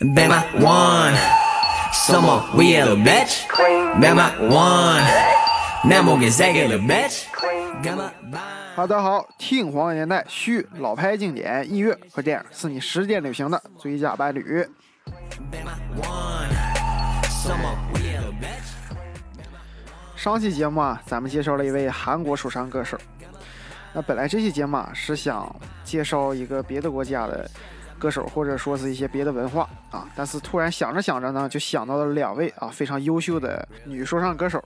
Be my one. someone real bitch. Be my one. 好的好，听黄年代续老牌经典音乐和电影，是你时间旅行的最佳伴侣。上期节目啊，咱们介绍了一位韩国说唱歌手。那本来这期节目啊，是想介绍一个别的国家的歌手或者说是一些别的文化。啊但是突然想着想着呢就想到了两位啊非常优秀的女说唱歌手。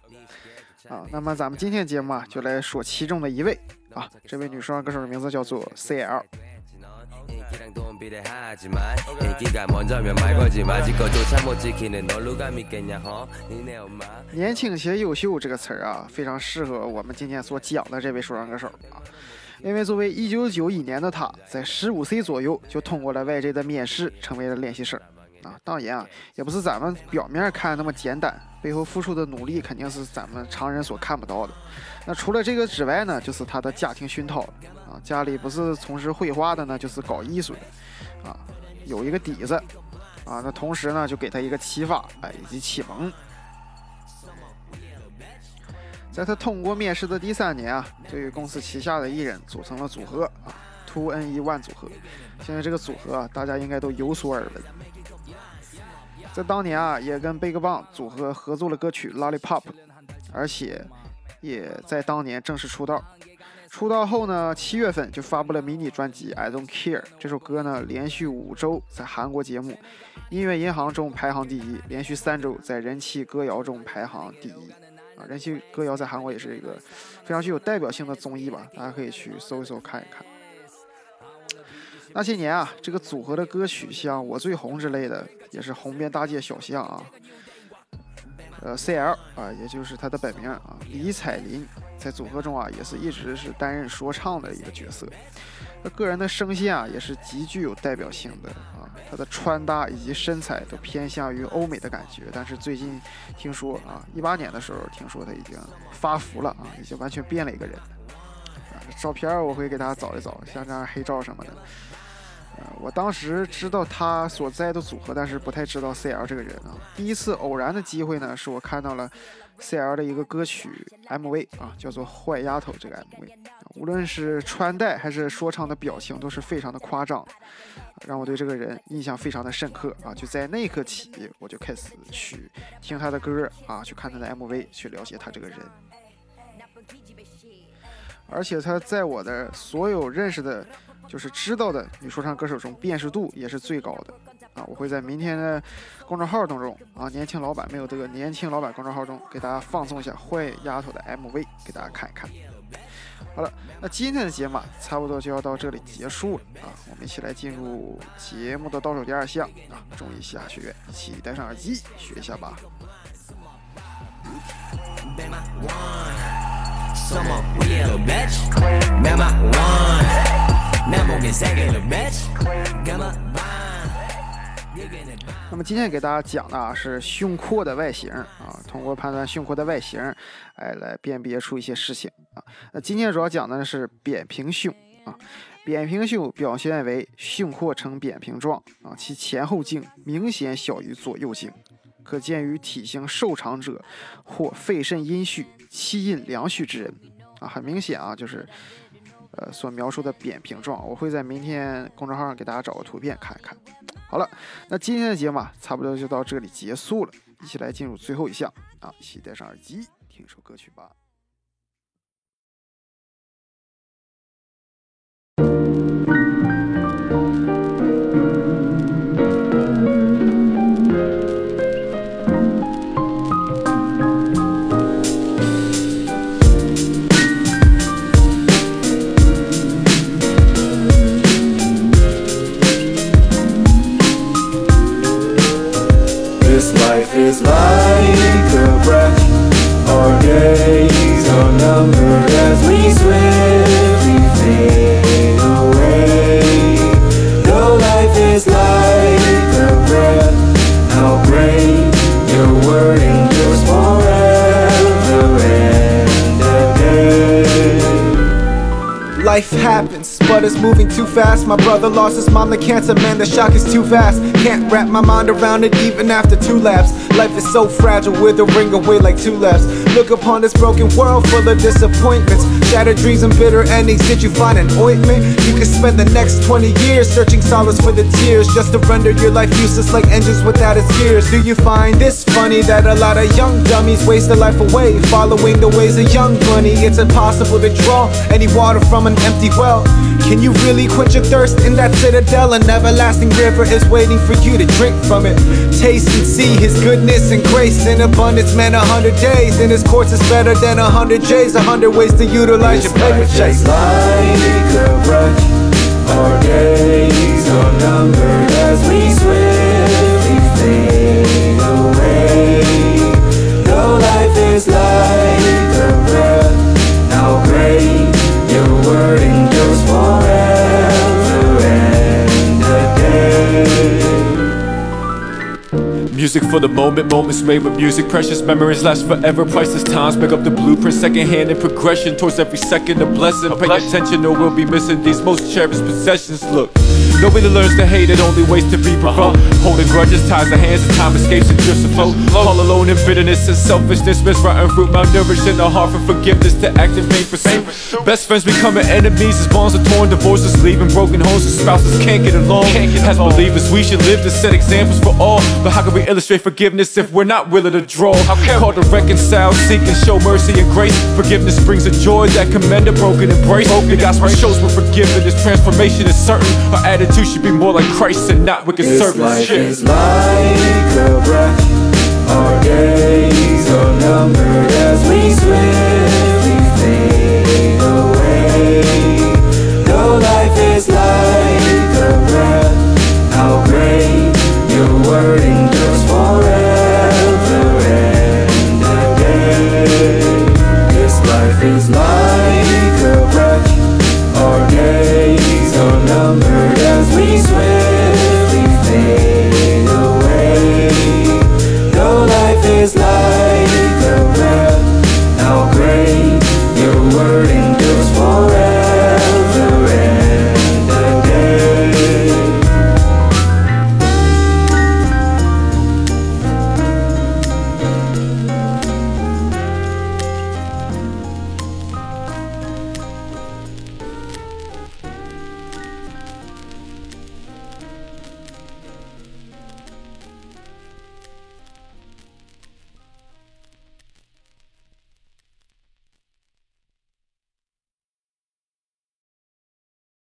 啊那么咱们今天节目啊就来说其中的一位。啊这位女说唱歌手的名字叫做 cl 年轻且优秀这个词儿啊非常适合我们今天所讲的这位说唱歌手。啊因为作为1991年的他，在15岁左右就通过了 YG 的面试，成为了练习生啊。当然啊，也不是咱们表面看那么简单，背后付出的努力肯定是咱们常人所看不到的。那除了这个之外呢，就是他的家庭熏陶啊，家里不是从事绘画的呢，就是搞艺术的啊，有一个底子啊。那同时呢，就给他一个启发，哎，以及启蒙。在他通过面试的第三年啊，就与公司旗下的艺人组成了组合啊，Two N 一 One 组合。现在这个组合啊，大家应该都有所耳闻。在当年啊，也跟 BigBang 组合合作了歌曲《Lollipop》，而且也在当年正式出道。出道后呢，七月份就发布了迷你专辑《I Don't Care》。这首歌呢，连续五周在韩国节目《音乐银行》中排行第一，连续三周在人气歌谣中排行第一。啊，人气歌谣在韩国也是一个非常具有代表性的综艺吧，大家可以去搜一搜看一看。那些年啊，这个组合的歌曲像《我最红》之类的，也是红遍大街小巷啊。呃，CL 啊，也就是他的本名啊，李彩琳，在组合中啊，也是一直是担任说唱的一个角色。他个人的声线啊，也是极具有代表性的啊。他的穿搭以及身材都偏向于欧美的感觉，但是最近听说啊，一八年的时候听说他已经发福了啊，已经完全变了一个人。啊，照片我会给大家找一找，像这样黑照什么的。我当时知道他所在的组合，但是不太知道 CL 这个人啊。第一次偶然的机会呢，是我看到了 CL 的一个歌曲 MV 啊，叫做《坏丫头》这个 MV，无论是穿戴还是说唱的表情，都是非常的夸张，让我对这个人印象非常的深刻啊。就在那一刻起，我就开始去听他的歌啊，去看他的 MV，去了解他这个人。而且他在我的所有认识的。就是知道的女说唱歌手中辨识度也是最高的啊！我会在明天的公众号当中啊，年轻老板没有这个年轻老板公众号中给大家放送一下坏丫头的 MV 给大家看一看。好了，那今天的节目差不多就要到这里结束了啊！我们一起来进入节目的倒数第二项啊，中医下学院，一起戴上耳机学一下吧。那么今天给大家讲的啊是胸廓的外形啊，通过判断胸廓的外形，哎，来辨别出一些事情啊。那今天主要讲的是扁平胸啊，扁平胸表现为胸廓呈扁平状啊，其前后径明显小于左右径，可见于体型瘦长者或肺肾阴虚、气阴阳虚之人啊。很明显啊，就是呃所描述的扁平状。我会在明天公众号上给大家找个图片看一看。好了，那今天的节目啊，差不多就到这里结束了。一起来进入最后一项啊，一起戴上耳机听首歌曲吧。Happens but it's moving too fast. My brother lost his mom to cancer, man, the shock is too fast. Can't wrap my mind around it even after two laps. Life is so fragile, withering away like two laps. Look upon this broken world full of disappointments, shattered dreams and bitter endings. Did you find an ointment? You could spend the next 20 years searching solace for the tears just to render your life useless like engines without its gears. Do you find this funny that a lot of young dummies waste their life away following the ways of young money? It's impossible to draw any water from an empty well. Can you really quench your thirst in that citadel? An everlasting river is waiting for you to drink from it. Taste and see his goodness and grace in abundance, man. A hundred days in his courts is better than a hundred J's. A hundred ways to utilize lights, you play with Jay. Music for the moment, moments made with music. Precious memories last forever. Priceless times make up the blueprint. Second hand in progression towards every second a blessing. Pay attention or we'll be missing these most cherished possessions. Look. Nobody learns to hate it, only ways to be provoked. Holding grudges, ties the hands, and time escapes and drifts afloat. All alone in bitterness and selfishness, misrotten fruit, malnourished in the heart for forgiveness to act in vain pursuit. Best friends becoming enemies as bonds are torn, divorces leaving broken homes, and spouses can't get along. Can't get As believers, we should live to set examples for all. But how can we illustrate forgiveness if we're not willing to draw? Called to reconcile, seek and show mercy and grace. Forgiveness brings a joy that commend a broken embrace. The gospel shows we're forgiven, this transformation is certain. Our attitude should be more like Christ and not wicked servants. life Shit. is like a breath. Our days are numbered as we swiftly